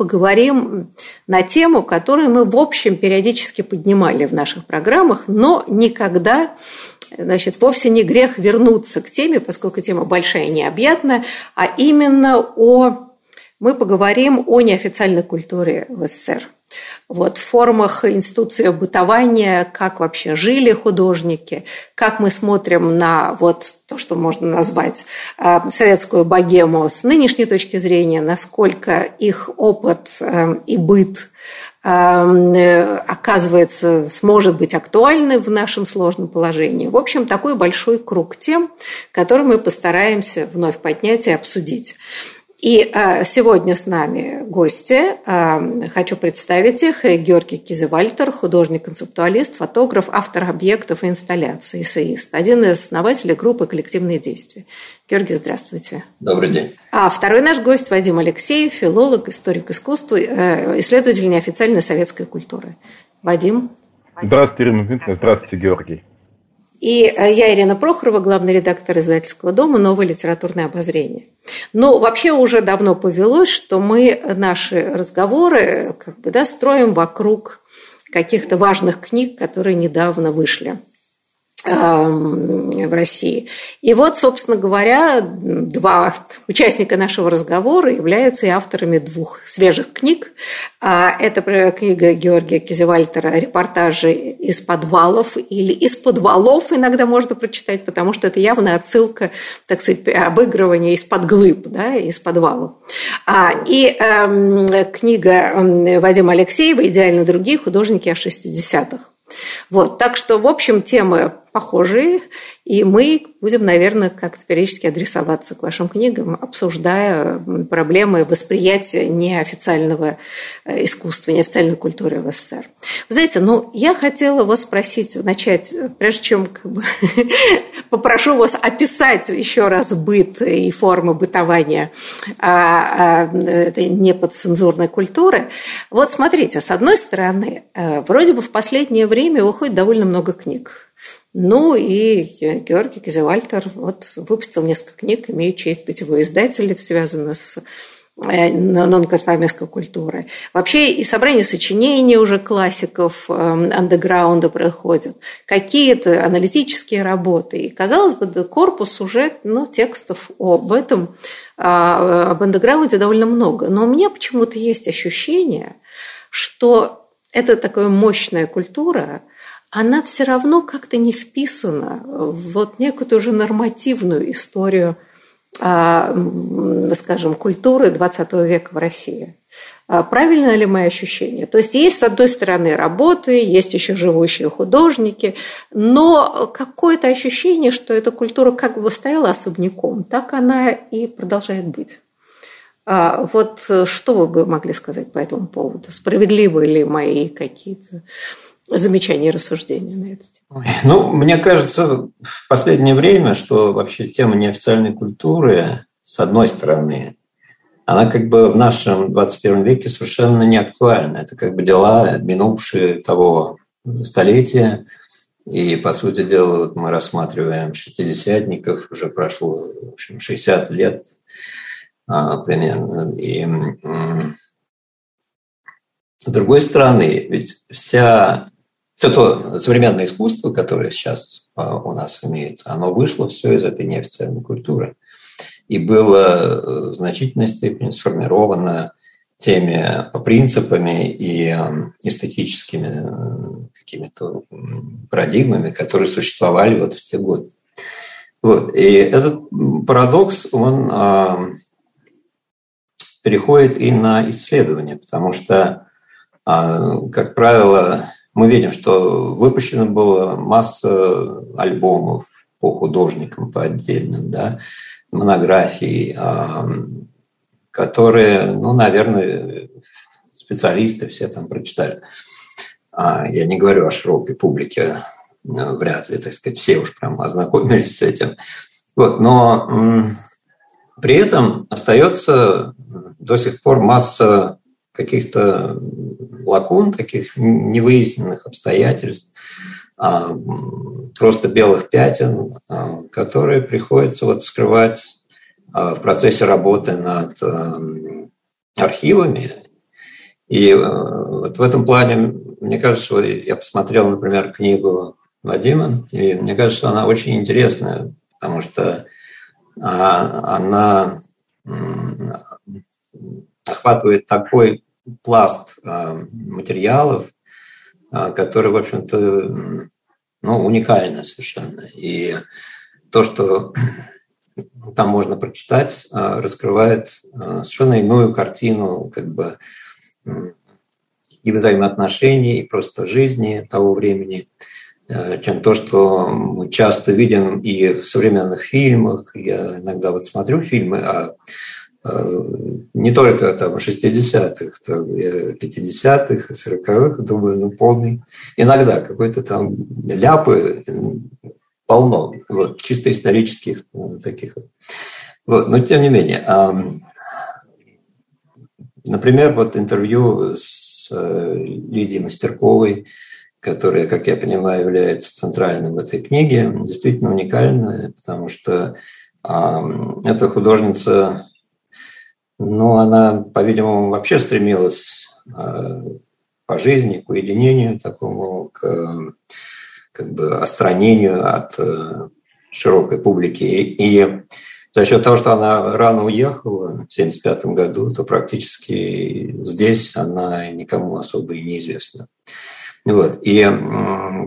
поговорим на тему, которую мы, в общем, периодически поднимали в наших программах, но никогда значит, вовсе не грех вернуться к теме, поскольку тема большая и необъятная, а именно о... Мы поговорим о неофициальной культуре в СССР – вот, в формах институции бытования, как вообще жили художники, как мы смотрим на вот то, что можно назвать э, советскую богему с нынешней точки зрения, насколько их опыт э, и быт э, оказывается, сможет быть актуальны в нашем сложном положении. В общем, такой большой круг тем, который мы постараемся вновь поднять и обсудить. И а, сегодня с нами гости. А, хочу представить их. Георгий Кизевальтер, художник-концептуалист, фотограф, автор объектов и инсталляций, эссеист. Один из основателей группы «Коллективные действия». Георгий, здравствуйте. Добрый день. А второй наш гость Вадим Алексеев, филолог, историк искусства, э, исследователь неофициальной советской культуры. Вадим. Здравствуйте, Ирина Дмитриевна. Здравствуйте, Георгий. И э, я Ирина Прохорова, главный редактор издательского дома «Новое литературное обозрение». Но вообще уже давно повелось, что мы наши разговоры как бы, да, строим вокруг каких-то важных книг, которые недавно вышли в России. И вот, собственно говоря, два участника нашего разговора являются и авторами двух свежих книг. А, это книга Георгия Кизевальтера «Репортажи из подвалов» или «Из подвалов» иногда можно прочитать, потому что это явная отсылка, так сказать, обыгрывания из-под глыб, да, из подвалов. А, и э, книга Вадима Алексеева «Идеально другие художники о 60-х». Вот, так что, в общем, темы похожие, и мы будем, наверное, как-то периодически адресоваться к вашим книгам, обсуждая проблемы восприятия неофициального э, искусства, неофициальной культуры в СССР. Вы знаете, ну, я хотела вас спросить, начать, прежде чем как бы, попрошу вас описать еще раз быт и формы бытования а, а, этой неподцензурной культуры. Вот смотрите, с одной стороны, э, вроде бы в последнее время выходит довольно много книг ну и Георгий Кизевальтер вот выпустил несколько книг, имею честь быть его издателем, связанных с э, нонконформистской культурой. Вообще и собрание сочинений уже классиков э, андеграунда проходят, какие-то аналитические работы. И, казалось бы, корпус уже ну, текстов об этом, а, об андеграунде довольно много. Но у меня почему-то есть ощущение, что это такая мощная культура, она все равно как-то не вписана в вот некую уже нормативную историю, а, скажем, культуры 20 века в России. А правильно ли мои ощущения? То есть есть, с одной стороны, работы, есть еще живущие художники, но какое-то ощущение, что эта культура как бы стояла особняком, так она и продолжает быть. А вот что вы бы могли сказать по этому поводу? Справедливы ли мои какие-то замечания и рассуждения на эту тему? Ну, мне кажется, в последнее время, что вообще тема неофициальной культуры, с одной стороны, она как бы в нашем 21 веке совершенно не актуальна. Это как бы дела, минувшие того столетия. И, по сути дела, вот мы рассматриваем шестидесятников, уже прошло в общем, 60 лет а, примерно. И с другой стороны, ведь вся все то современное искусство, которое сейчас а, у нас имеется, оно вышло все из этой неофициальной культуры и было э, в значительной степени сформировано теми принципами и эм, эстетическими э, какими-то парадигмами, которые существовали вот в те годы. Вот. И этот парадокс, он э, переходит и на исследование, потому что, э, как правило, мы видим, что выпущено было масса альбомов по художникам, по отдельным, да, монографий, которые, ну, наверное, специалисты все там прочитали. А я не говорю о широкой публике, вряд ли, так сказать, все уж прям ознакомились с этим. Вот, но при этом остается до сих пор масса каких-то лакун, таких невыясненных обстоятельств, а, просто белых пятен, а, которые приходится вот вскрывать а, в процессе работы над архивами. И вот в этом плане, мне кажется, я посмотрел, например, книгу Вадима, и мне кажется, она очень интересная, потому что она охватывает такой пласт материалов, а, которая, в общем-то, ну, уникальна совершенно. И то, что там можно прочитать, а, раскрывает а, совершенно иную картину как бы и взаимоотношений, и просто жизни того времени, чем то, что мы часто видим и в современных фильмах. Я иногда вот смотрю фильмы о не только там 60-х, 50-х, 40-х, думаю, ну полный. Иногда какой-то там ляпы полно, вот, чисто исторических ну, таких. Вот, но тем не менее, например, вот интервью с э, Лидией Мастерковой, которая, как я понимаю, является центральным в этой книге, действительно уникальная, потому что эта художница но она, по-видимому, вообще стремилась э, по жизни к уединению такому, к как бы остранению от э, широкой публики. И за счет того, что она рано уехала в 1975 году, то практически здесь она никому особо и неизвестна. Вот. И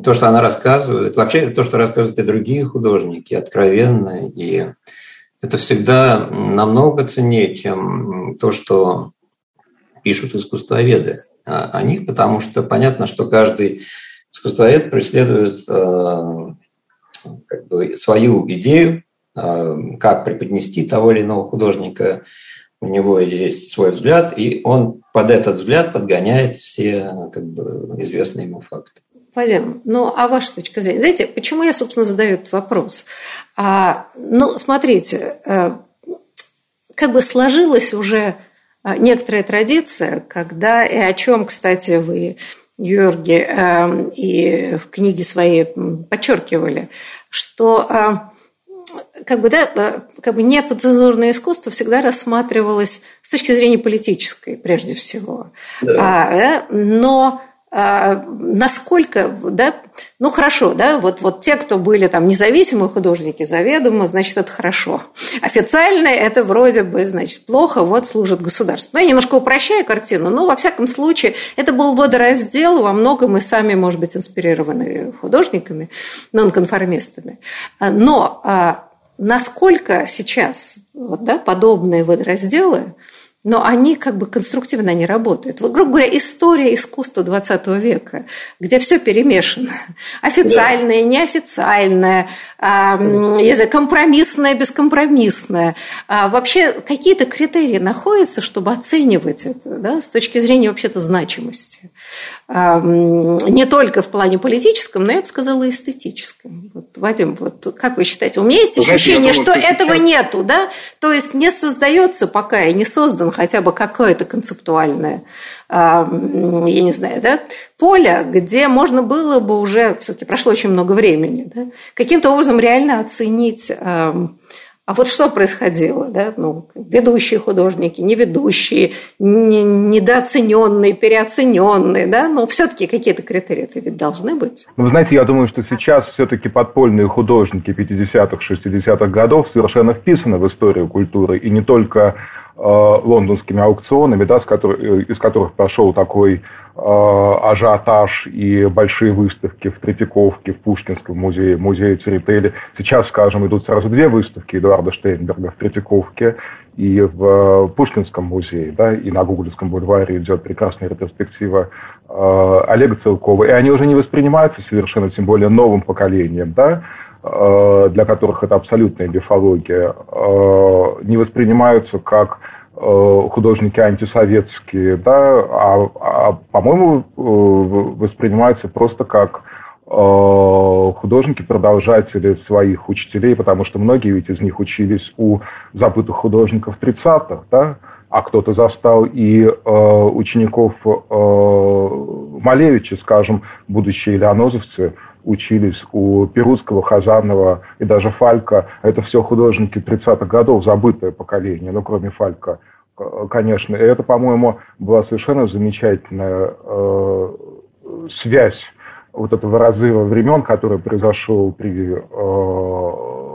то, что она рассказывает, вообще то, что рассказывают и другие художники, откровенно и это всегда намного ценнее, чем то, что пишут искусствоведы о них, потому что понятно, что каждый искусствовед преследует э, как бы, свою идею, э, как преподнести того или иного художника. У него есть свой взгляд, и он под этот взгляд подгоняет все как бы, известные ему факты. Вадим, ну а ваша точка зрения? Знаете, почему я, собственно, задаю этот вопрос? А, ну, смотрите, э, как бы сложилась уже э, некоторая традиция, когда, и о чем, кстати, вы, Георгий, э, и в книге своей подчеркивали, что как бы, да, как бы неподзазорное искусство всегда рассматривалось с точки зрения политической, прежде всего. Да. А, да, но насколько, да, ну хорошо, да, вот, вот те, кто были там независимые художники заведомо, значит, это хорошо. Официально это вроде бы, значит, плохо, вот служит государству. Ну, я немножко упрощаю картину, но во всяком случае это был водораздел, во многом и сами, может быть, инспирированы художниками, нонконформистами. Но а, насколько сейчас вот, да, подобные водоразделы но они как бы конструктивно не работают. Вот, грубо говоря, история искусства 20 века, где все перемешано. Официальное, да. неофициальное, а, компромиссное, бескомпромиссное. А вообще какие-то критерии находятся, чтобы оценивать это да, с точки зрения вообще-то значимости. А, не только в плане политическом, но я бы сказала эстетическом. Вот, Вадим, вот как вы считаете? У меня есть ощущение, думаю, что, что этого сейчас... нету, да? То есть не создается пока и не создан хотя бы какое-то концептуальное, я не знаю, да, поле, где можно было бы уже, все-таки прошло очень много времени, да, каким-то образом реально оценить а вот что происходило, да? ну, ведущие художники, не ведущие, не, недооцененные, переоцененные, да? но все-таки какие-то критерии это ведь должны быть. Вы знаете, я думаю, что сейчас все-таки подпольные художники 50-х, 60-х годов совершенно вписаны в историю культуры, и не только лондонскими аукционами, да, с которых, из которых прошел такой ажиотаж и большие выставки в Третьяковке, в Пушкинском музее, музее Церетели. Сейчас, скажем, идут сразу две выставки Эдуарда Штейнберга в Третьяковке и в Пушкинском музее, да, и на Гоголевском бульваре идет прекрасная ретроспектива э, Олега Целкова. И они уже не воспринимаются совершенно, тем более новым поколением, да, Э, для которых это абсолютная бифология, э, не воспринимаются как э, художники антисоветские, да, а, а по-моему, воспринимаются просто как художники-продолжатели своих учителей, потому что многие ведь из них учились у забытых художников 30-х, да, а кто-то застал и э, учеников э, Малевича, скажем, будущие леонозовцы, учились у Перусского, Хазанова и даже Фалька. Это все художники 30-х годов, забытое поколение, ну, кроме Фалька, конечно. И это, по-моему, была совершенно замечательная э, связь вот этого разрыва времен, который произошел при э,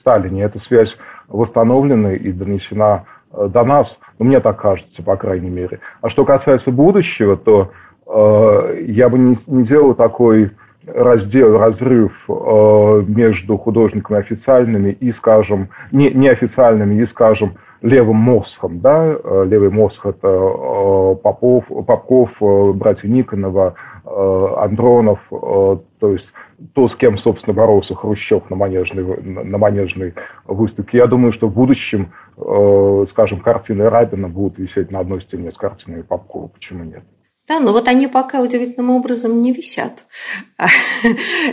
Сталине. Эта связь восстановлена и донесена э, до нас, ну, мне так кажется, по крайней мере. А что касается будущего, то э, я бы не, не делал такой раздел, разрыв э, между художниками официальными и, скажем, не, неофициальными и, скажем, левым мозгом, да, э, левый мозг это э, Попов, Попков, э, братья Никонова, Андронов, то есть то, с кем, собственно, боролся Хрущев на манежной, на манежной выставке. Я думаю, что в будущем, скажем, картины Рабина будут висеть на одной стене с картинами Попкова. Почему нет? Да, но вот они пока удивительным образом не висят.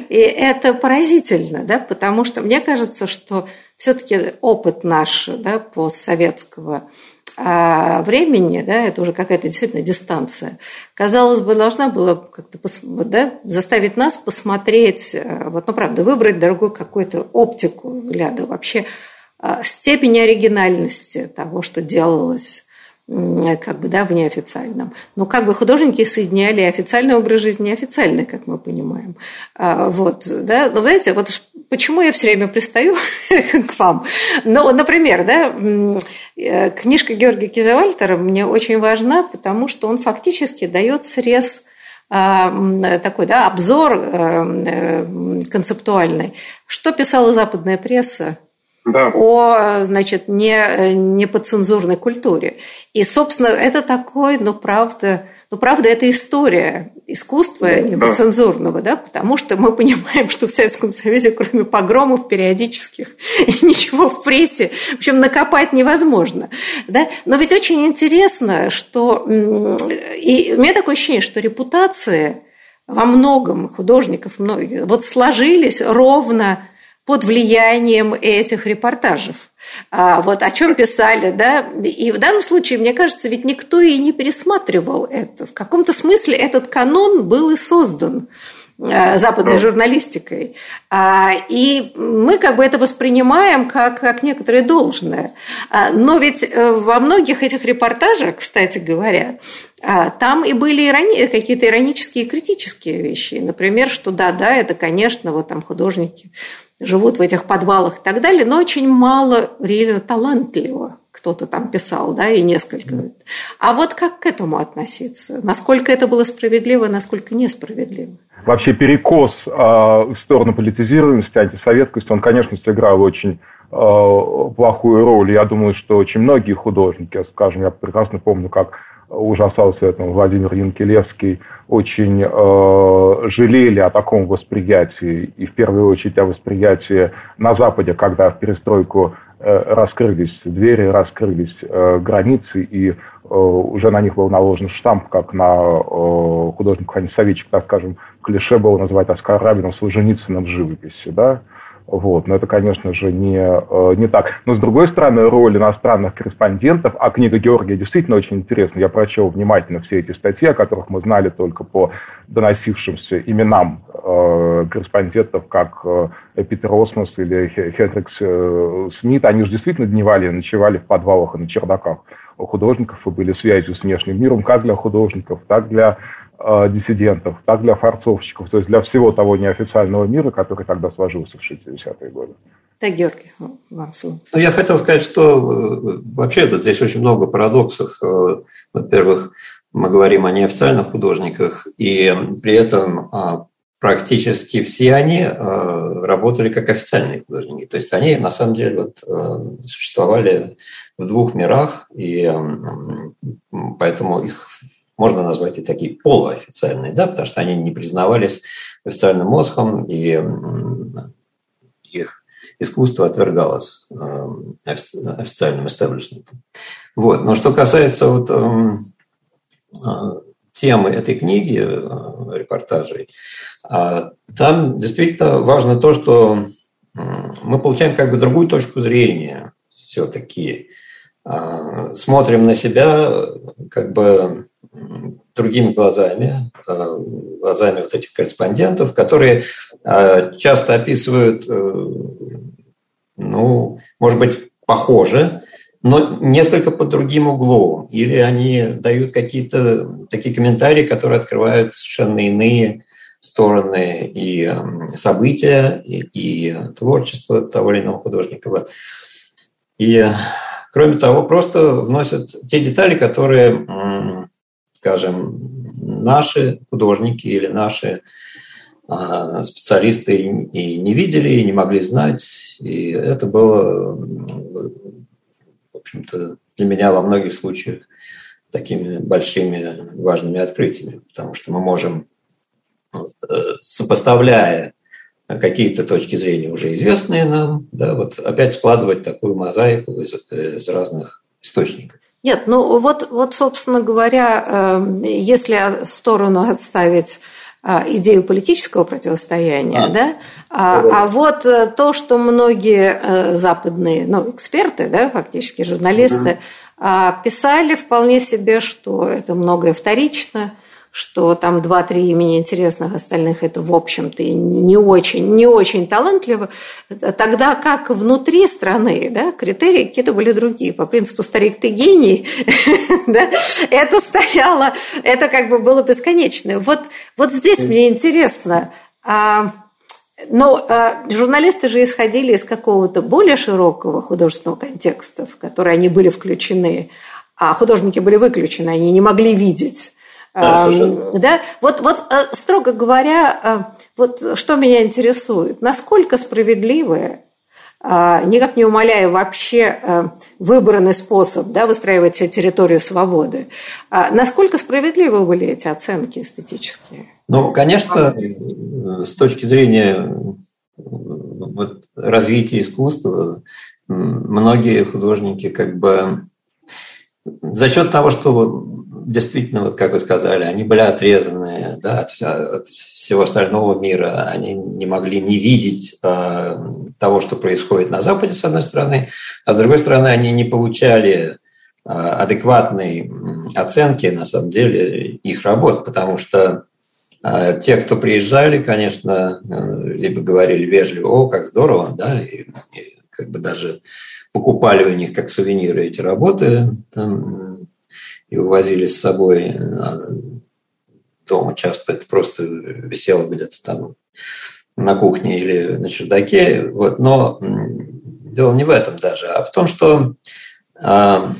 И это поразительно, да, потому что мне кажется, что все-таки опыт наш да, постсоветского а, времени, да, это уже какая-то действительно дистанция, казалось бы, должна была как-то да, заставить нас посмотреть, э, вот, ну, правда, выбрать другую какую-то оптику взгляда, вообще а, степень оригинальности того, что делалось как бы, да, в неофициальном. Но как бы художники соединяли официальный образ жизни неофициальный, как мы понимаем. А, вот, да, но знаете, вот почему я все время пристаю к вам? Ну, например, да, э, книжка Георгия Кизевальтера мне очень важна, потому что он фактически дает срез а, такой да, обзор э, э, концептуальный. Что писала западная пресса да. о значит, не, не подцензурной культуре. И, собственно, это такой, ну, правда, ну, правда, это история искусства неподцензурного, да. да, потому что мы понимаем, что в Советском Союзе, кроме погромов периодических, ничего в прессе, в общем, накопать невозможно. Да? Но ведь очень интересно, что... И у меня такое ощущение, что репутации во многом художников, многих, вот сложились ровно под влиянием этих репортажев. А, вот о чем писали, да, и в данном случае, мне кажется, ведь никто и не пересматривал это. В каком-то смысле этот канон был и создан а, западной журналистикой. А, и мы как бы это воспринимаем как, как некоторое должное. Но ведь э, во многих этих репортажах, кстати говоря, там и были ирони... какие-то иронические и критические вещи. Например, что да-да, это, конечно, вот там художники живут в этих подвалах и так далее, но очень мало реально талантливо кто-то там писал, да, и несколько. А вот как к этому относиться? Насколько это было справедливо, насколько несправедливо? Вообще перекос э, в сторону политизированности, антисоветскости, он, конечно, сыграл очень э, плохую роль. Я думаю, что очень многие художники, скажем, я прекрасно помню, как ужасался этому Владимир Янкелевский, очень э, жалели о таком восприятии, и в первую очередь о восприятии на Западе, когда в перестройку э, раскрылись двери, раскрылись э, границы, и э, уже на них был наложен штамп, как на э, художников антисоветчик, так скажем, клише было называть Оскар Рабином Солженицыным в живописи, да, вот. Но это, конечно же, не, э, не так. Но, с другой стороны, роль иностранных корреспондентов, а книга Георгия действительно очень интересна. Я прочел внимательно все эти статьи, о которых мы знали только по доносившимся именам э, корреспондентов, как э, Питер Осмос или Хендрикс э, Смит. Они же действительно дневали, ночевали в подвалах и на чердаках у художников и были связью с внешним миром, как для художников, так для диссидентов, так для форцовщиков, то есть для всего того неофициального мира, который тогда сложился в 60-е годы. Да, Георгий, вам слово. Ну, я хотел сказать, что э, вообще тут здесь очень много парадоксов. Э, во-первых, мы говорим о неофициальных художниках, и при этом а, практически все они работали как официальные художники. То есть они на самом деле вот существовали в двух мирах, и поэтому их можно назвать и такие полуофициальные, да, потому что они не признавались официальным мозгом, и их искусство отвергалось э, официальным истеблишментом. Вот. Но что касается вот, эм, э, темы этой книги, э, репортажей, а, там действительно важно то, что мы получаем как бы другую точку зрения все-таки. А, смотрим на себя как бы другими глазами, глазами вот этих корреспондентов, которые часто описывают ну, может быть, похожи, но несколько под другим углом. Или они дают какие-то такие комментарии, которые открывают совершенно иные стороны и события, и, и творчество того или иного художника. Вот. И, кроме того, просто вносят те детали, которые, скажем, наши художники или наши а специалисты и не видели, и не могли знать. И это было, в общем-то, для меня во многих случаях такими большими важными открытиями, потому что мы можем, э, сопоставляя какие-то точки зрения уже известные нам, да, вот опять складывать такую мозаику из, из разных источников. Нет, ну вот, вот, собственно говоря, э, если в сторону отставить а, идею политического противостояния, а. да, а, а вот э, то, что многие э, западные, ну, эксперты, да, фактически журналисты, угу. писали вполне себе, что это многое вторично, что там два-три имени интересных, остальных это, в общем-то, не очень, не очень талантливо, тогда как внутри страны да, критерии какие-то были другие. По принципу «старик, ты гений», это стояло, это как бы было бесконечное. Вот, вот здесь мне интересно, а, но а, журналисты же исходили из какого-то более широкого художественного контекста, в который они были включены, а художники были выключены, они не могли видеть да, да? Вот, вот э, строго говоря, э, вот что меня интересует, насколько справедливые э, никак не умаляя вообще выбранный способ да, выстраивать себе территорию свободы. Насколько справедливы были эти оценки эстетические? Ну, конечно, с точки зрения вот, развития искусства, многие художники как бы за счет того, что действительно, вот как вы сказали, они были отрезаны да, от, от всего остального мира, они не могли не видеть э, того, что происходит на Западе, с одной стороны, а с другой стороны, они не получали э, адекватной оценки, на самом деле, их работ, потому что э, те, кто приезжали, конечно, э, либо говорили вежливо, о, как здорово, да, и, и как бы даже покупали у них как сувениры эти работы, там, и увозили с собой а, дома. Часто это просто висело где-то там на кухне или на чердаке. Вот. Но дело не в этом даже, а в том, что а,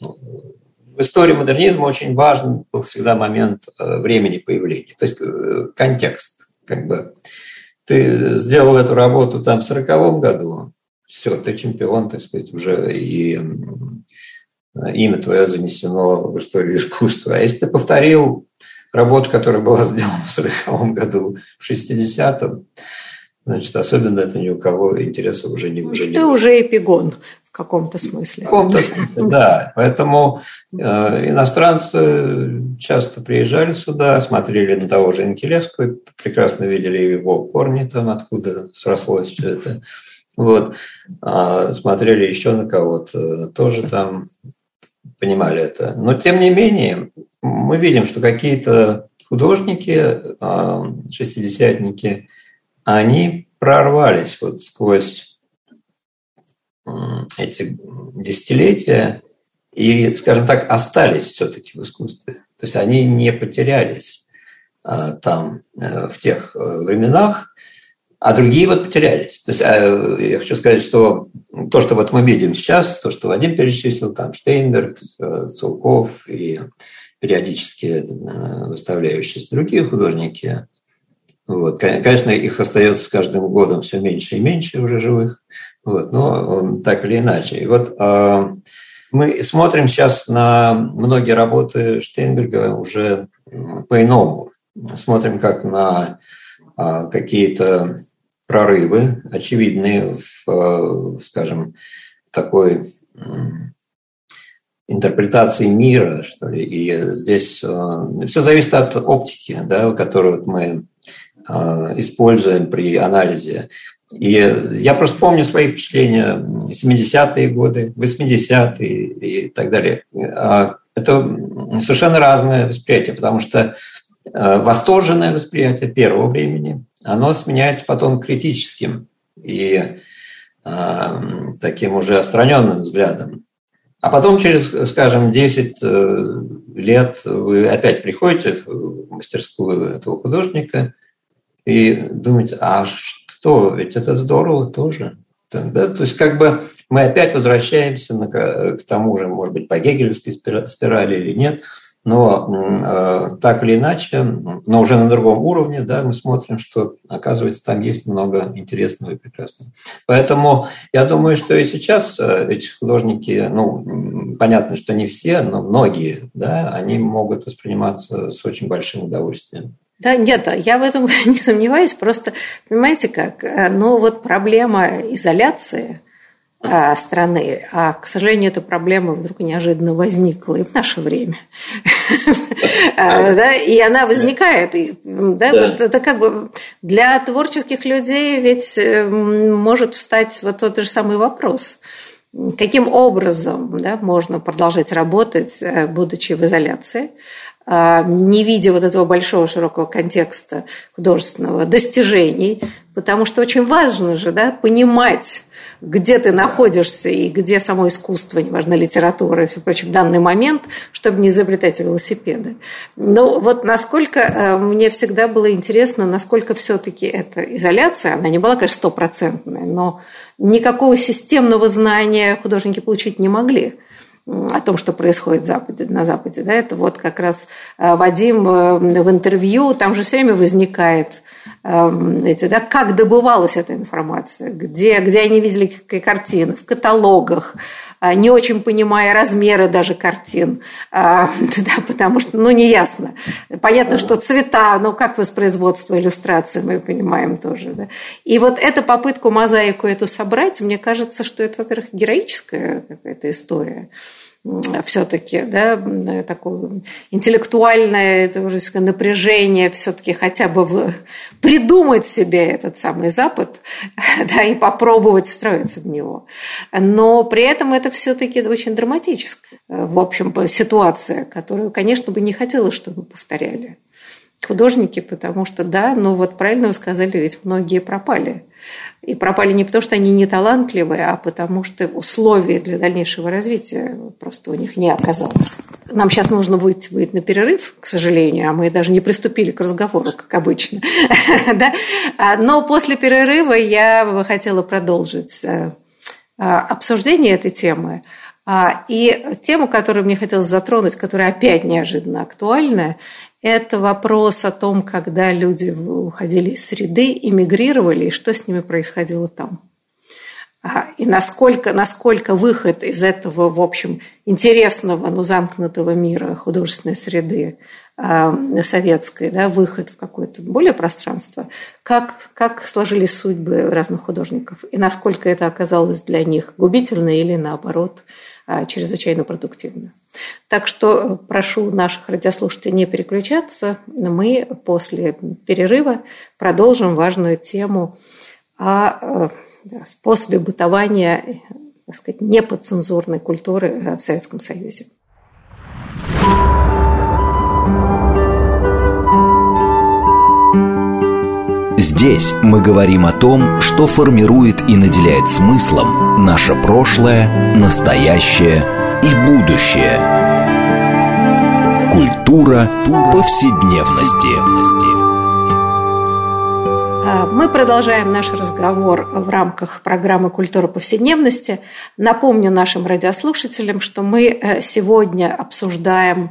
в истории модернизма очень важен был всегда момент а, времени появления, то есть э, контекст. Как бы ты сделал эту работу там в сороковом году, все, ты чемпион, так сказать, уже и имя твое занесено в историю искусства. А если ты повторил работу, которая была сделана в 40 году, в 60-м, значит, особенно это ни у кого интереса уже не уже Ты не уже эпигон в каком-то смысле. В каком-то смысле, да. Поэтому э, иностранцы часто приезжали сюда, смотрели на того же Инкелевского, прекрасно видели его корни там, откуда срослось все это. Вот. А смотрели еще на кого-то, тоже там понимали это. Но тем не менее, мы видим, что какие-то художники, а, шестидесятники, они прорвались вот сквозь эти десятилетия и, скажем так, остались все-таки в искусстве. То есть они не потерялись а, там э, в тех э, временах, а другие вот потерялись. То есть а, я хочу сказать, что то, что вот мы видим сейчас, то, что Вадим перечислил, там Штейнберг, э, Цулков и периодически выставляющиеся другие художники, вот. Конечно, их остается с каждым годом все меньше и меньше уже живых, вот. но так или иначе. И вот мы смотрим сейчас на многие работы Штейнберга уже по-иному. Смотрим как на какие-то прорывы, очевидные в, скажем, такой интерпретации мира, что ли. И здесь а, все зависит от оптики, да, которую мы а, используем при анализе. И я просто помню свои впечатления 70-е годы, 80-е и так далее. А, это совершенно разное восприятие, потому что восторженное восприятие первого времени, оно сменяется потом критическим и таким уже остраненным взглядом. А потом через, скажем, 10 э, лет вы опять приходите в мастерскую этого художника – и думать, а что, ведь это здорово тоже. Да? То есть как бы мы опять возвращаемся на, к тому же, может быть, по гегелевской спирали или нет, но э, так или иначе, но уже на другом уровне, да, мы смотрим, что, оказывается, там есть много интересного и прекрасного. Поэтому я думаю, что и сейчас э, эти художники, ну, понятно, что не все, но многие, да, они могут восприниматься с очень большим удовольствием. Да, нет, я в этом не сомневаюсь. Просто, понимаете как, э, ну вот проблема изоляции страны, а, к сожалению, эта проблема вдруг неожиданно возникла и в наше время. Э, да, и она возникает. Это как бы для творческих людей ведь может встать вот тот же самый вопрос. Каким образом да, можно продолжать работать, будучи в изоляции? А, не видя вот этого большого широкого контекста художественного достижений, потому что очень важно же да, понимать, где ты находишься и где само искусство, неважно, литература и все прочее, в данный момент, чтобы не изобретать велосипеды. Но вот насколько э, мне всегда было интересно, насколько все-таки эта изоляция, она не была, конечно, стопроцентная, но никакого системного знания художники получить не могли о том, что происходит Западе, на Западе. Да, это вот как раз э, Вадим э, в интервью, там же все время возникает эм, эти, да, как добывалась эта информация, где, где они видели картины, в каталогах, не очень понимая размеры даже картин, а, да, потому что, ну, не ясно. Понятно, что цвета, но как воспроизводство иллюстрации, мы понимаем тоже. Да. И вот эта попытку мозаику эту собрать, мне кажется, что это, во-первых, героическая какая-то история все-таки, да, такое интеллектуальное напряжение все-таки хотя бы придумать себе этот самый Запад, да, и попробовать встроиться в него. Но при этом это все-таки очень драматическая, в общем, ситуация, которую, конечно, бы не хотелось, чтобы повторяли художники, потому что, да, ну вот правильно вы сказали, ведь многие пропали. И пропали не потому, что они не талантливые, а потому что условия для дальнейшего развития просто у них не оказалось. Нам сейчас нужно будет, будет на перерыв, к сожалению, а мы даже не приступили к разговору, как обычно. А, но после перерыва я бы хотела продолжить э, а, обсуждение этой темы. А, и тему, которую мне хотелось затронуть, которая опять неожиданно актуальная, это вопрос о том, когда люди уходили из среды, эмигрировали, и что с ними происходило там. А, и насколько, насколько выход из этого, в общем, интересного, но замкнутого мира художественной среды а, советской, да, выход в какое-то более пространство, как, как сложились судьбы разных художников, и насколько это оказалось для них губительно или, наоборот, чрезвычайно продуктивно. Так что прошу наших радиослушателей не переключаться. Мы после перерыва продолжим важную тему о э, способе бытования так сказать, неподцензурной культуры э, в Советском Союзе. Здесь мы говорим о том, что формирует и наделяет смыслом наше прошлое, настоящее и будущее. Культура повседневности. А, мы продолжаем наш разговор в рамках программы «Культура повседневности». Напомню нашим радиослушателям, что мы э, сегодня обсуждаем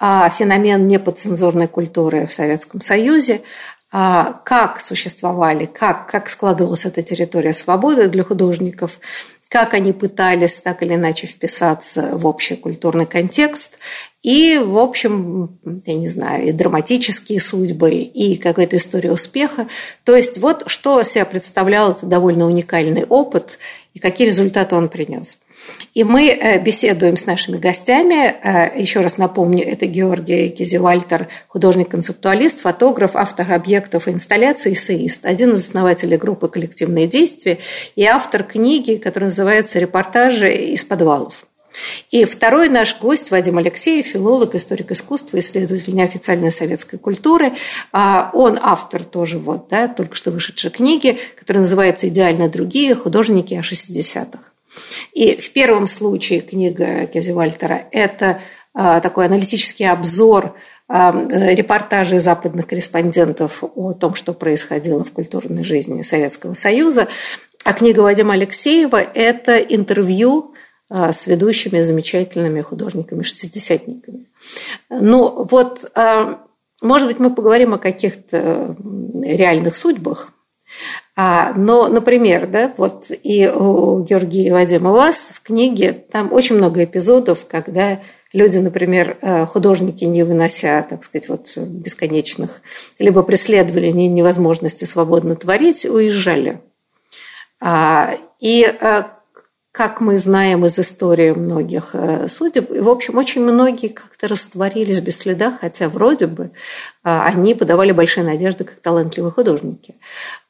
а, феномен неподцензурной культуры в Советском Союзе, как существовали, как, как складывалась эта территория свободы для художников, как они пытались так или иначе вписаться в общий культурный контекст, и, в общем, я не знаю, и драматические судьбы, и какая-то история успеха. То есть вот что себя представлял это довольно уникальный опыт, и какие результаты он принес. И мы э, беседуем с нашими гостями. Э, еще раз напомню, это Георгий Кизевальтер, художник-концептуалист, фотограф, автор объектов и инсталляций, эссеист, один из основателей группы «Коллективные действия» и автор книги, которая называется «Репортажи из подвалов». И второй наш гость Вадим Алексеев, филолог, историк искусства, исследователь неофициальной советской культуры. А, он автор тоже вот, да, только что вышедшей книги, которая называется «Идеально другие. Художники о 60-х». И в первом случае книга Кези Вальтера – это а, такой аналитический обзор а, репортажей западных корреспондентов о том, что происходило в культурной жизни Советского Союза. А книга Вадима Алексеева – это интервью а, с ведущими замечательными художниками-шестидесятниками. Ну вот, может быть, мы поговорим о каких-то реальных судьбах но, например, да, вот и у Георгия Вадима вас в книге там очень много эпизодов, когда люди, например, э, художники, не вынося, так сказать, вот бесконечных, либо преследовали невозможности свободно творить, уезжали. А, и э, как мы знаем из истории многих э, судеб, в общем, очень многие как-то растворились без следа, хотя вроде бы э, они подавали большие надежды как талантливые художники.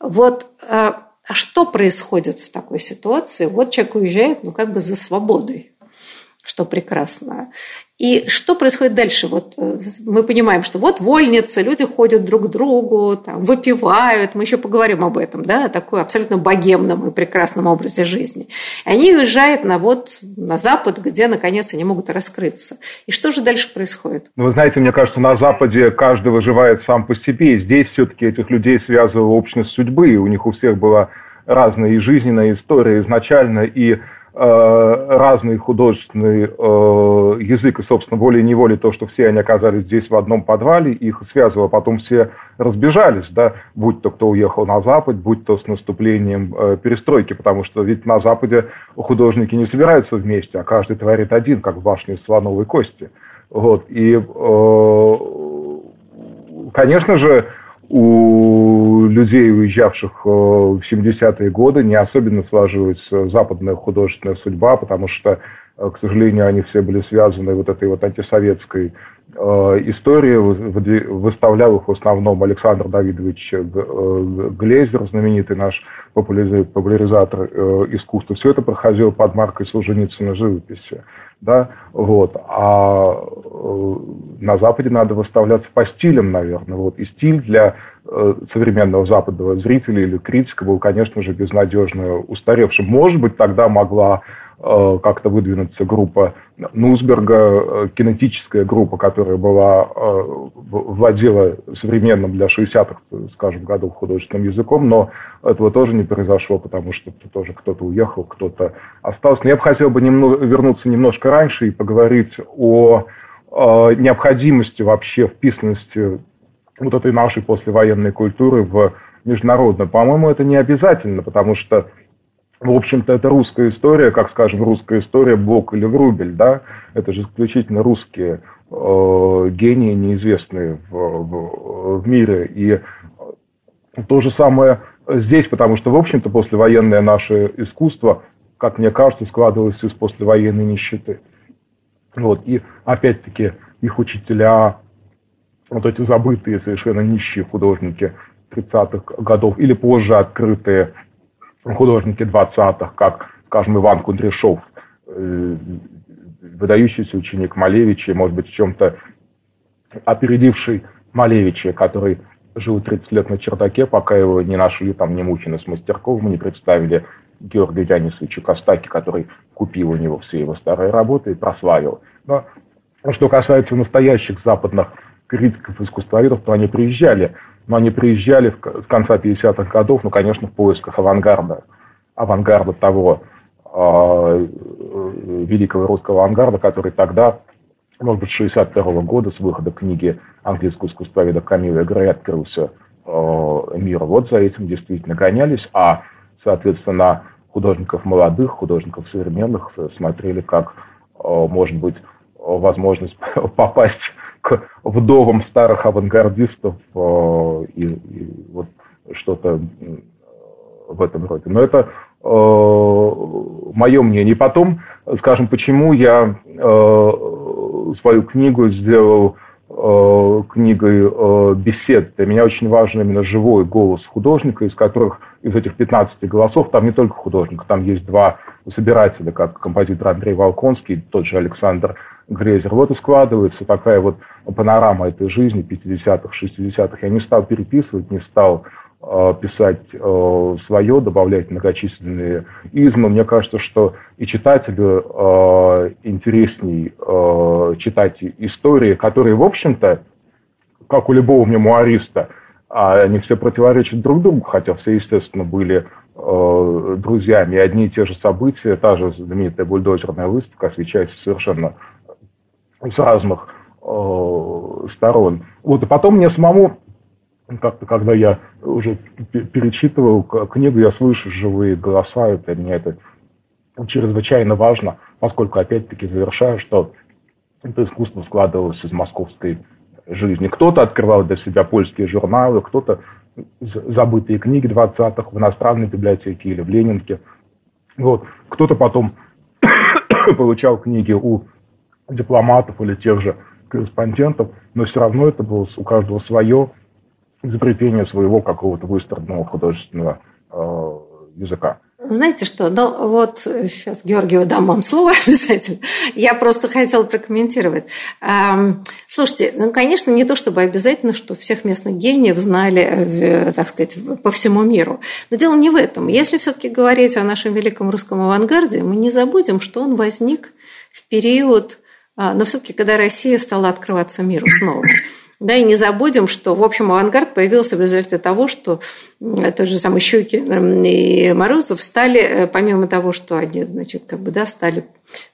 Вот э, а что происходит в такой ситуации? Вот человек уезжает, ну, как бы за свободой что прекрасно. И что происходит дальше? Вот э, мы понимаем, что вот вольница, люди ходят друг к другу, там, выпивают, мы еще поговорим об этом, да, о такой абсолютно богемном и прекрасном образе жизни. И они уезжают на, вот, на Запад, где, наконец, они могут раскрыться. И что же дальше происходит? Ну, вы знаете, мне кажется, на Западе каждый выживает сам по себе. И здесь все-таки этих людей связывала общность судьбы, и у них у всех была разная и жизненная история изначально, и разный художественный э, язык и, собственно, волей-неволей то, что все они оказались здесь в одном подвале, их связывало, потом все разбежались, да, будь то кто уехал на Запад, будь то с наступлением э, перестройки, потому что ведь на Западе художники не собираются вместе, а каждый творит один, как в башне из слоновой кости. Вот, и, конечно же, у людей, уезжавших э, в 70-е годы, не особенно сложилась западная художественная судьба, потому что, э, к сожалению, они все были связаны вот этой вот антисоветской э, историей. Выставлял их в основном Александр Давидович Глезер, знаменитый наш популяризатор искусства. Все это проходило под маркой Солженицына живописи да, вот, а э, на Западе надо выставляться по стилям, наверное, вот, и стиль для э, современного западного зрителя или критика был, конечно же, безнадежно устаревшим. Может быть, тогда могла как-то выдвинуться группа Нусберга, э, кинетическая группа, которая была, э, владела современным для 60-х, скажем, годов художественным языком, но этого тоже не произошло, потому что тоже кто-то уехал, кто-то остался. Но я бы хотел бы немного, вернуться немножко раньше и поговорить о необходимости вообще вписанности вот этой нашей послевоенной культуры в международную. По-моему, это не обязательно, потому что в общем-то, это русская история, как, скажем, русская история Блок или Врубель, да, это же исключительно русские э, гении, неизвестные в, в, в мире. И то же самое здесь, потому что, в общем-то, послевоенное наше искусство, как мне кажется, складывалось из послевоенной нищеты. Вот. И, опять-таки, их учителя, вот эти забытые совершенно нищие художники 30-х годов или позже открытые художники 20-х, как, скажем, Иван Кудряшов, э, выдающийся ученик Малевича, может быть, в чем-то опередивший Малевича, который жил 30 лет на чердаке, пока его не нашли там не Немучина с Мастерковым, не представили Георгию Янисовичу Костаки, который купил у него все его старые работы и прославил. Но что касается настоящих западных критиков искусствоведов, то они приезжали, но они приезжали в конца 50-х годов, ну, конечно, в поисках авангарда, авангарда того э, великого русского авангарда, который тогда, может быть, 61 -го года с выхода книги английского искусствоведа Камила Грей открылся э, мир. Вот за этим действительно гонялись, а, соответственно, художников молодых, художников современных смотрели как, э, может быть, возможность попасть к вдовам старых авангардистов э, и, и вот что-то в этом роде. Но это э, мое мнение. Потом, скажем, почему я э, свою книгу сделал э, книгой э, бесед. Для меня очень важен именно живой голос художника, из которых из этих 15 голосов там не только художник, там есть два собирателя, как композитор Андрей Волконский, тот же Александр Грезер. Вот и складывается такая вот панорама этой жизни 50-х, 60-х. Я не стал переписывать, не стал э, писать э, свое, добавлять многочисленные измы. Мне кажется, что и читателю э, интересней э, читать истории, которые, в общем-то, как у любого мемуариста, они все противоречат друг другу, хотя все, естественно, были э, друзьями. Одни и те же события, та же знаменитая бульдозерная выставка освещается совершенно с разных э, сторон. Вот, и потом мне самому, как-то, когда я уже перечитывал книгу, я слышу живые голоса, и для меня это чрезвычайно важно, поскольку, опять-таки, завершаю, что это искусство складывалось из московской жизни. Кто-то открывал для себя польские журналы, кто-то забытые книги 20-х в иностранной библиотеке или в Ленинке. Вот. Кто-то потом получал книги у дипломатов или тех же корреспондентов, но все равно это было у каждого свое изобретение своего какого-то выстроенного художественного э, языка. Знаете что, ну вот сейчас Георгию дам вам слово обязательно. Я просто хотела прокомментировать. Слушайте, ну, конечно, не то чтобы обязательно, что всех местных гениев знали, так сказать, по всему миру. Но дело не в этом. Если все-таки говорить о нашем великом русском авангарде, мы не забудем, что он возник в период а, но все-таки, когда Россия стала открываться миру снова. Да, и не забудем, что, в общем, авангард появился в результате того, что тот же самый Щукин и Морозов стали, э, помимо того, что они, значит, как бы, да, стали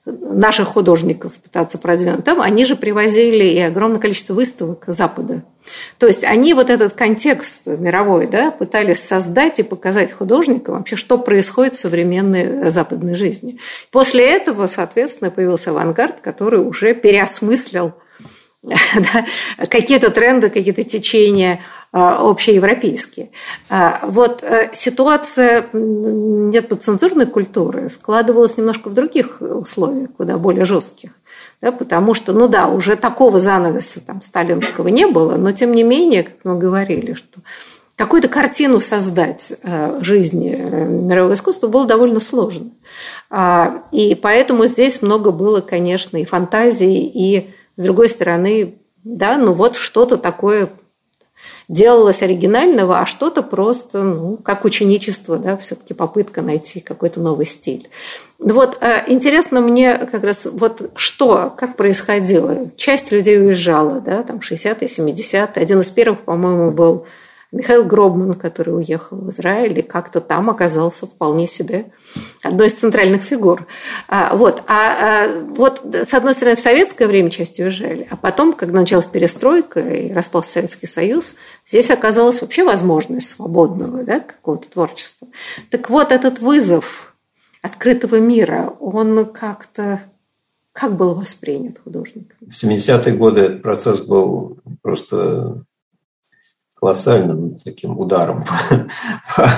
наших художников пытаться продвинуть, там они же привозили и огромное количество выставок Запада. То есть они вот этот контекст мировой да, пытались создать и показать художникам вообще, что происходит в современной западной жизни. После этого, соответственно, появился авангард, который уже переосмыслил какие-то тренды, какие-то течения а, общеевропейские. А, вот э, ситуация нет подцензурной культуры складывалась немножко в других условиях, куда более жестких. Да, потому что, ну да, уже такого занавеса там, сталинского не было, но тем не менее, как мы говорили, что какую-то картину создать э, жизни э, мирового искусства было довольно сложно. А, и поэтому здесь много было, конечно, и фантазии, и с другой стороны, да, ну вот что-то такое делалось оригинального, а что-то просто, ну, как ученичество, да, все-таки попытка найти какой-то новый стиль. Вот э, интересно мне как раз вот что, как происходило. Часть людей уезжала, да, там 60-е, 70-е. Один из первых, по-моему, был Михаил Гробман, который уехал в Израиль и как-то там оказался вполне себе одной из центральных фигур. А, вот. А, а вот с одной стороны в советское время части уезжали, а потом, когда началась перестройка и распался Советский Союз, здесь оказалась вообще возможность свободного да, какого-то творчества. Так вот, этот вызов открытого мира, он как-то как был воспринят художником? В 70-е годы этот процесс был просто колоссальным таким ударом по,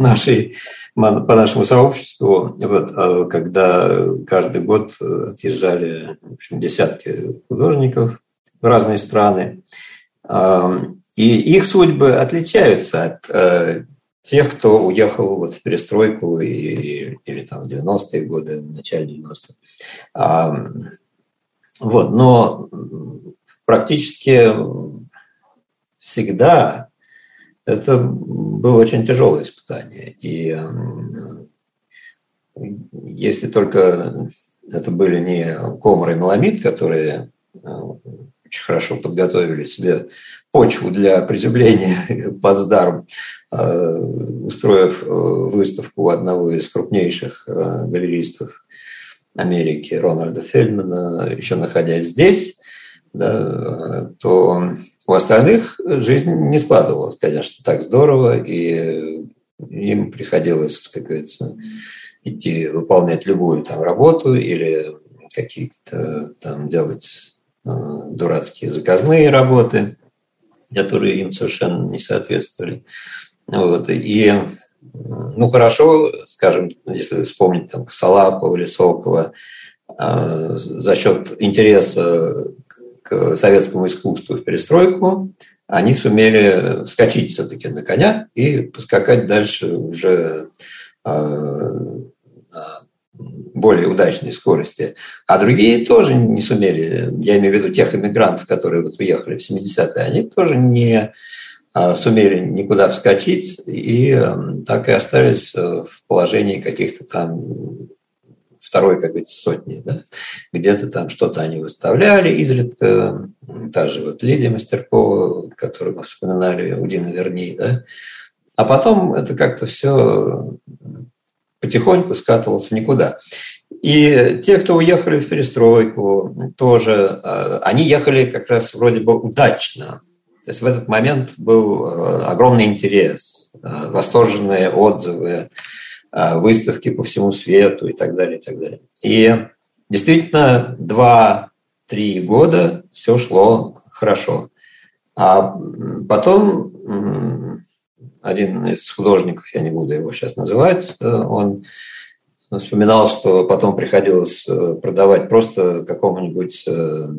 нашей, по нашему сообществу, вот, а когда каждый год отъезжали в общем, десятки художников в разные страны. И их судьбы отличаются от э, тех, кто уехал вот в перестройку и, или там в 90-е годы, в начале 90-х. Вот, но практически всегда это было очень тяжелое испытание. И если только это были не Комар и Маламид, которые очень хорошо подготовили себе почву для приземления в Плацдарм, устроив выставку одного из крупнейших галеристов Америки Рональда Фельдмана, еще находясь здесь, да, то у остальных жизнь не складывалась, конечно, так здорово, и им приходилось, как говорится, идти выполнять любую там работу или какие-то там делать э, дурацкие заказные работы, которые им совершенно не соответствовали. Вот. И ну, хорошо, скажем, если вспомнить там Косолапова или Сокола, э, за счет интереса советскому искусству в перестройку, они сумели скачать все-таки на коня и поскакать дальше уже э, на более удачной скорости. А другие тоже не сумели, я имею в виду тех иммигрантов, которые вот уехали в 70-е, они тоже не э, сумели никуда вскочить и э, так и остались в положении каких-то там второй, как говорится, сотни. Да? Где-то там что-то они выставляли изредка. Та же вот Лидия Мастеркова, которую мы вспоминали, Удина Верни. Да? А потом это как-то все потихоньку скатывалось в никуда. И те, кто уехали в перестройку, тоже, а, они ехали как раз вроде бы удачно. То есть в этот момент был а, огромный интерес, а, восторженные отзывы, Э, выставки по всему свету и так далее, и так далее. И действительно, два-три года все шло хорошо. А потом один из художников, я не буду его сейчас называть, э, он вспоминал, что потом приходилось э, продавать просто какому-нибудь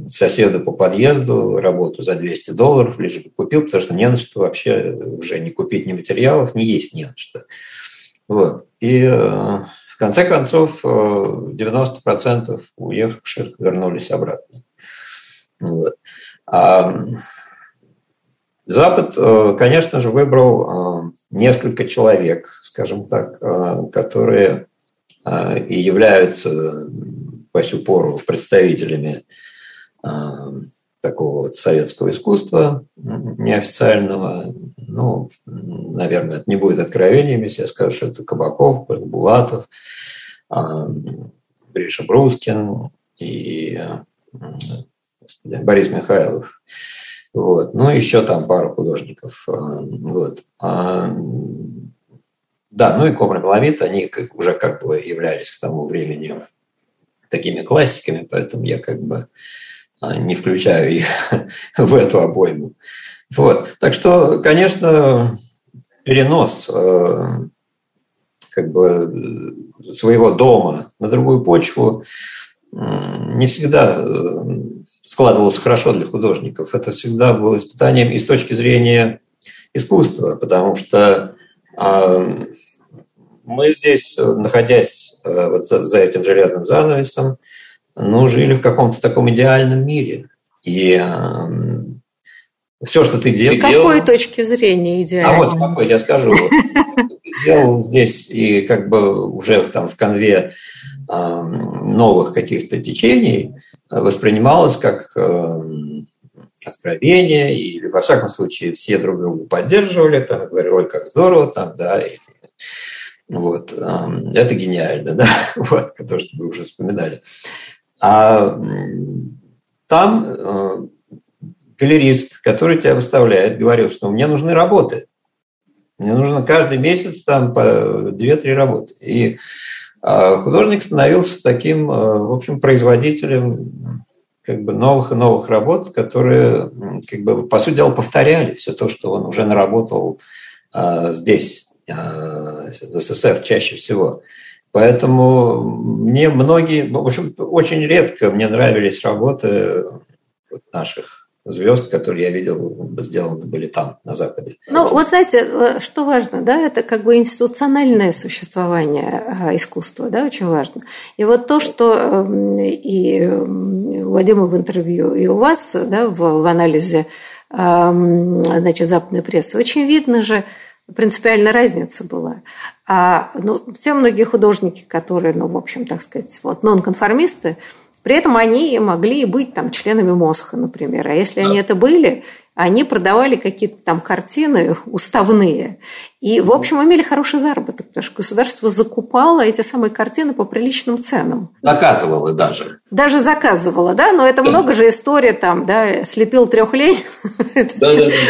соседу по подъезду работу за 200 долларов, лишь бы купил, потому что не на что вообще уже не купить ни материалов, ни есть не на что. Вот. И э, в конце концов 90% э, уехавших вернулись обратно. Вот. А Запад, э, конечно же, выбрал несколько человек, скажем так, которые и являются по сю пору представителями такого вот советского искусства неофициального. Ну, наверное, это не будет откровением, если я скажу, что это Кабаков, Булатов, а, Гриша Брускин и Борис Михайлов. Вот. Ну, еще там пару художников. А, вот. А, да, ну и Комар Беловит, они уже как бы являлись к тому времени такими классиками, поэтому я как бы не включаю их в эту обойму. Вот. Так что, конечно, перенос э, как бы своего дома на другую почву не всегда э, складывалось хорошо для художников. Это всегда было испытанием и с точки зрения искусства, потому что а, мы здесь, находясь э, вот за этим железным занавесом, ну, жили в каком-то таком идеальном мире. И э, все, что ты делал... С какой точки зрения идеально? А вот с какой, я скажу. делал здесь и как бы уже там в конве э, новых каких-то течений воспринималось как э, откровение, или, во всяком случае, все друг друга поддерживали, там, говорили, ой, как здорово, там, да, и, вот, э, это гениально, да, вот, то, что вы уже вспоминали. А там э, галерист, который тебя выставляет, говорил, что мне нужны работы. Мне нужно каждый месяц там по 2-3 работы. И а, художник становился таким, э, в общем, производителем как бы новых и новых работ, которые, как бы, по сути дела, повторяли все то, что он уже наработал а, здесь, а, в СССР чаще всего. Поэтому мне многие, в общем, очень редко мне нравились работы наших звезд, которые я видел, сделаны были там, на Западе. Ну, вот знаете, э, что важно, да, это как бы институциональное существование э, искусства, да, очень важно. И вот то, что эм, и у Вадима в интервью, и у вас, да, в, в анализе эм, значит, западной прессы, очень видно же, принципиальная разница была. А, ну, те многие художники, которые, ну, в общем, так сказать, вот нонконформисты, при этом они могли быть там членами Мосха, например. А если они это были, они продавали какие-то там картины уставные. И, в общем, имели хороший заработок, потому что государство закупало эти самые картины по приличным ценам. Заказывало даже. Даже заказывало, да, но это много же история там, да, слепил трех лень,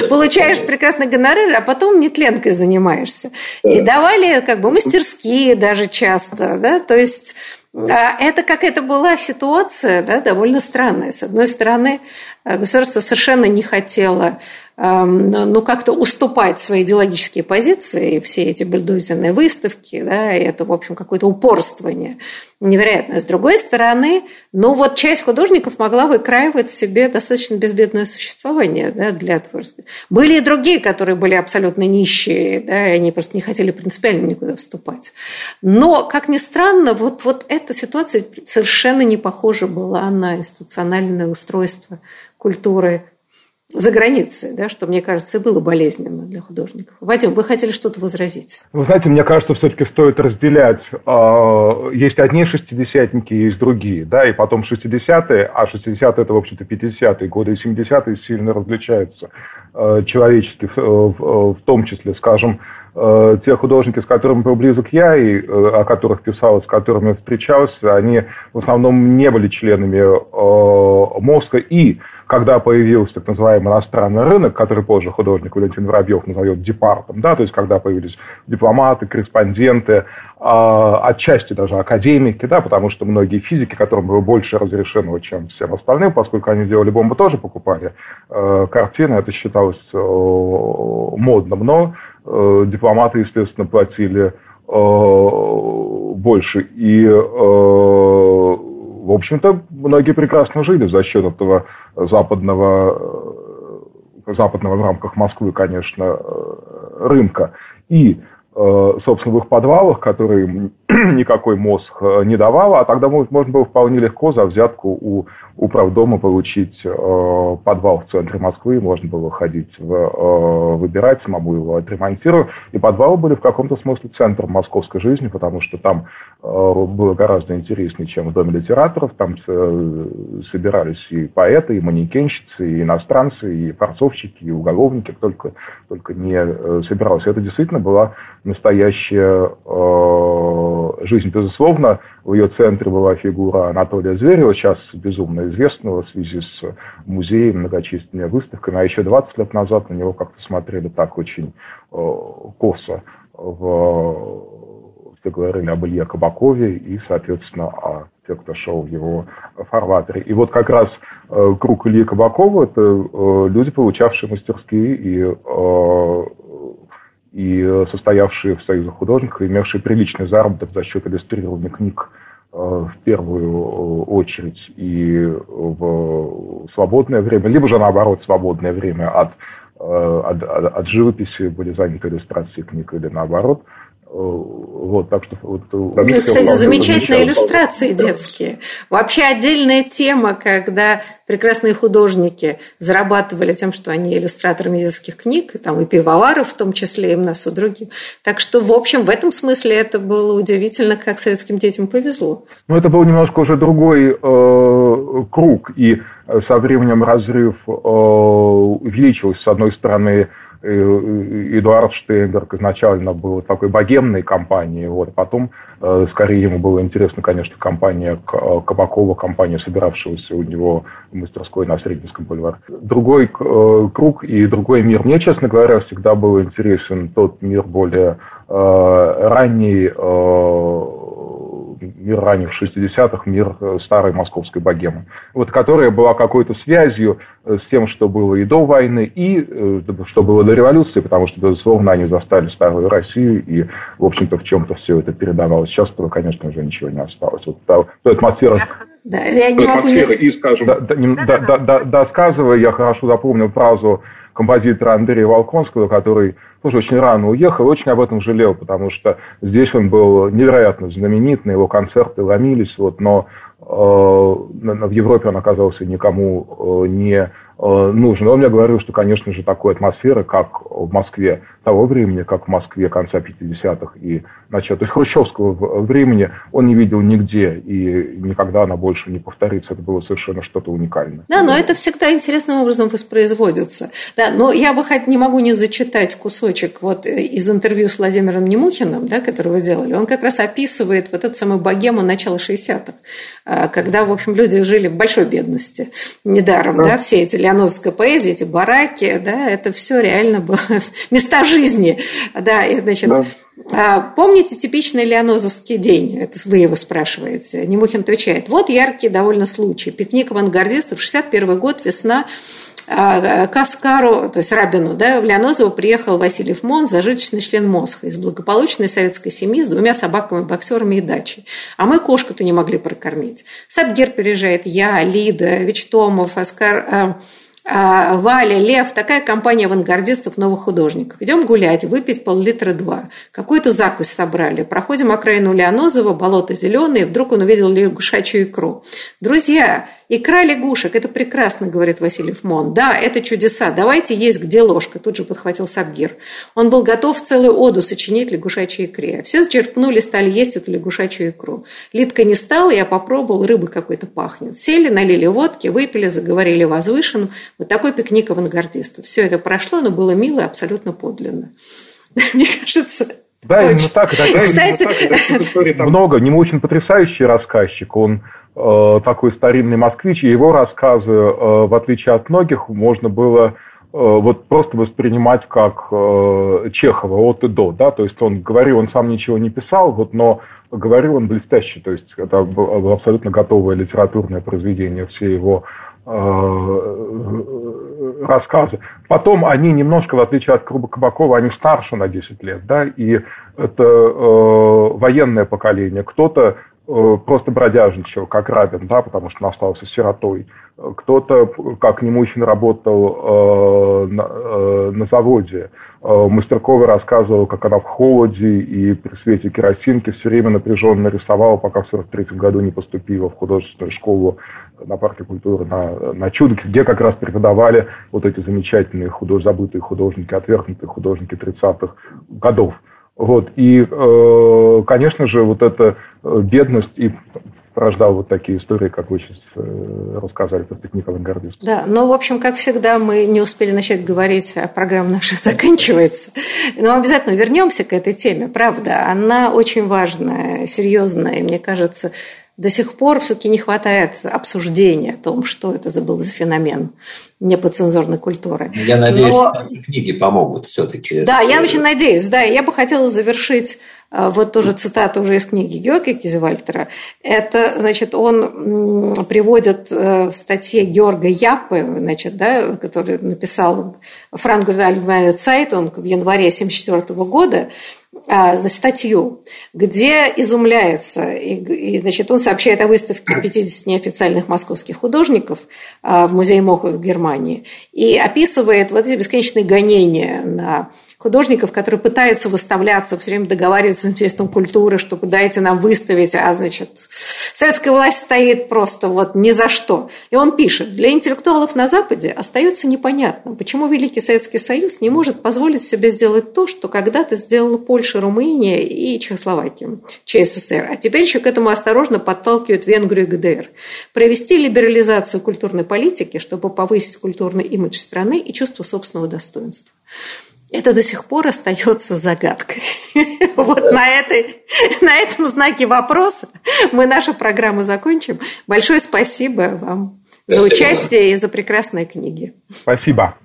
получаешь прекрасный гонорар, а потом нетленкой занимаешься. И давали как бы мастерские даже часто, да, то есть а это какая-то была ситуация да, довольно странная. С одной стороны, э, государство совершенно не хотело ну, как-то уступать свои идеологические позиции, все эти бульдозерные выставки, да, это, в общем, какое-то упорствование невероятное. С другой стороны, ну вот часть художников могла выкраивать себе достаточно безбедное существование да, для творчества. Были и другие, которые были абсолютно нищие, да, и они просто не хотели принципиально никуда вступать. Но, как ни странно, вот, вот эта ситуация совершенно не похожа была на институциональное устройство культуры за границей, да, что, мне кажется, было болезненно для художников. Вадим, вы хотели что-то возразить? Вы знаете, мне кажется, все-таки стоит разделять. А, есть одни шестидесятники, есть другие, да, и потом шестидесятые, а шестидесятые это, в общем-то, пятидесятые годы, и семидесятые сильно различаются а, человечески, в том числе, скажем, а, те художники, с которыми был близок я, и о которых писал, с которыми встречался, они в основном не были членами мозга, и когда появился так называемый иностранный рынок, который позже художник Валентин Воробьев назовет департом, да, то есть когда появились дипломаты, корреспонденты, а, отчасти даже академики, да, потому что многие физики, которым было больше разрешено, чем всем остальным, поскольку они делали бомбы, тоже покупали э, картины, это считалось э, модным, но э, дипломаты, естественно, платили больше. И в общем-то, многие прекрасно жили за счет этого западного, э, западного в рамках Москвы, конечно, э, рынка. И Э, собственно, в их подвалах, которые никакой мозг э, не давал, а тогда можно было вполне легко за взятку у управдома получить э, подвал в центре Москвы, можно было ходить, в, выбирать, самому его отремонтировать. И подвалы были в каком-то смысле центром московской жизни, потому что там было гораздо интереснее, чем в Доме литераторов. Там собирались и поэты, и манекенщицы, и иностранцы, и форцовщики, и уголовники, только, только не собиралось. Это действительно была настоящая э, жизнь. Безусловно, в ее центре была фигура Анатолия Зверева, сейчас безумно известного в связи с музеем, многочисленными выставками. А еще 20 лет назад на него как-то смотрели так очень э, косо. В, все говорили об Илье Кабакове и, соответственно, о тех, кто шел в его фарватере. И вот как раз э, круг Ильи Кабакова – это э, люди, получавшие мастерские и и э, состоявшие в союзах художников, имевшие приличный заработок за счет иллюстрирования книг э, в первую э, очередь и в свободное время, либо же наоборот свободное время от, от, от живописи были заняты иллюстрацией книг или наоборот – вот, так что вот, ну, кстати, замечательные иллюстрации детские. Вообще отдельная тема, когда прекрасные художники зарабатывали тем, что они иллюстраторами детских книг, и там и пивовары в том числе, и множество других. Так что, в общем, в этом смысле это было удивительно, как советским детям повезло. Ну, это был немножко уже другой э, круг, и со временем разрыв э, увеличился. С одной стороны, Эдуард Штейнберг изначально был такой богемной компанией, вот, потом э, скорее ему было интересно, конечно, компания э, Кабакова, компания, собиравшегося у него в мастерской на Средневском бульваре. Другой э, круг и другой мир. Мне, честно говоря, всегда был интересен тот мир более ранний, мир ранних 60-х, мир старой московской богемы, вот, которая была какой-то связью э, с тем, что было и до войны, и э, что было до революции, потому что, безусловно, они застали старую Россию, и, в общем-то, в чем-то все это передавалось. Сейчас этого, конечно, уже ничего не осталось. Вот та, та атмосфера да, я не могу не... И, скажем, да, да, да, да, досказывая, я хорошо запомнил фразу композитора Андрея Волконского, который тоже очень рано уехал, очень об этом жалел, потому что здесь он был невероятно знаменит, на его концерты ломились, вот, но э, в Европе он оказался никому э, не Э, нужен. Он мне говорил, что, конечно же, такой атмосферы, как в Москве того времени, как в Москве конца 50-х и начала, то есть хрущевского времени, он не видел нигде, и никогда она больше не повторится. Это было совершенно что-то уникальное. Да, но это всегда интересным образом воспроизводится. Да, но я бы хоть не могу не зачитать кусочек вот из интервью с Владимиром Немухиным, да, который вы делали. Он как раз описывает вот эту самую богему начала 60-х, а, когда, в общем, люди жили в большой бедности. Недаром, да, да все эти леонозовская поэзия, эти бараки, да, это все реально было места жизни. Да, и, значит, да. А, помните типичный леонозовский день? Это вы его спрашиваете. Немухин отвечает. Вот яркий довольно случай. Пикник авангардистов, 61 год, весна. А, Каскару, то есть Рабину, да, в Леонозово приехал Василий Мон, зажиточный член Мосха, из благополучной советской семьи с двумя собаками, боксерами и дачей. А мы кошку-то не могли прокормить. Сабгир переезжает, я, Лида, Вичтомов, Оскар, а, а, Валя, Лев, такая компания авангардистов, новых художников. Идем гулять, выпить пол-литра два. Какую-то закусь собрали. Проходим окраину Леонозова, болото зеленое, вдруг он увидел лягушачью икру. Друзья, икра лягушек, это прекрасно, говорит Василий Мон. Да, это чудеса, давайте есть где ложка, тут же подхватил Сабгир. Он был готов целую оду сочинить лягушачьей икре. Все зачерпнули, стали есть эту лягушачью икру. Литка не стала, я попробовал, рыба какой-то пахнет. Сели, налили водки, выпили, заговорили возвышенно. Вот такой пикник авангардистов. Все это прошло, но было мило и абсолютно подлинно. Мне кажется, да, Точно. именно так. Да, Кстати... именно так. Это, много. Не очень потрясающий рассказчик. Он э, такой старинный москвич, и его рассказы, э, в отличие от многих, можно было э, вот просто воспринимать как э, Чехова от и до. Да? То есть он говорил, он сам ничего не писал, вот, но говорил он блестяще. То есть это абсолютно готовое литературное произведение. Все его Э, рассказы. Потом они немножко, в отличие от Кабакова, они старше на 10 лет, да, и это э, военное поколение. Кто-то э, просто бродяжничал, как Рабин, да, потому что он остался сиротой. Кто-то, как Немухин, работал э, на, э, на заводе. Э, Мастеркова рассказывала, как она в холоде и при свете керосинки все время напряженно рисовала, пока в 43 году не поступила в художественную школу на парке культуры на, на Чудоке, где как раз преподавали вот эти замечательные худож, забытые художники, отвергнутые художники 30-х годов. Вот. И, э, конечно же, вот эта э, бедность и порождал вот такие истории, как вы сейчас э, рассказали про пикник авангардистов. Да, но, в общем, как всегда, мы не успели начать говорить, а программа наша заканчивается. Но обязательно вернемся к этой теме, правда. Она очень важная, серьезная, мне кажется, до сих пор все-таки не хватает обсуждения о том, что это был за феномен неподцензурной культуры. Я надеюсь, Но... что книги помогут все-таки. Да, я очень надеюсь. Да, я бы хотела завершить э, вот тоже цитату уже из книги Георгия Кизевальтера. Это, значит, он приводит э, в статье Георга Япы, значит, да, который написал Франк Allgemeine Zeitung в январе 1974 года, а, значит, статью, где изумляется, и, и значит, он сообщает о выставке 50 неофициальных московских художников а, в музее Мохова в Германии и описывает вот эти бесконечные гонения на художников, которые пытаются выставляться, все время договариваться с Министерством культуры, чтобы дайте нам выставить, а значит, советская власть стоит просто вот ни за что. И он пишет, для интеллектуалов на Западе остается непонятно, почему Великий Советский Союз не может позволить себе сделать то, что когда-то сделала Польша, Румыния и Чехословакия, ЧССР, а теперь еще к этому осторожно подталкивают Венгрию и ГДР. Провести либерализацию культурной политики, чтобы повысить культурный имидж страны и чувство собственного достоинства это до сих пор остается загадкой. Вот на, этой, на этом знаке вопроса мы нашу программу закончим. Большое спасибо вам за участие и за прекрасные книги. Спасибо.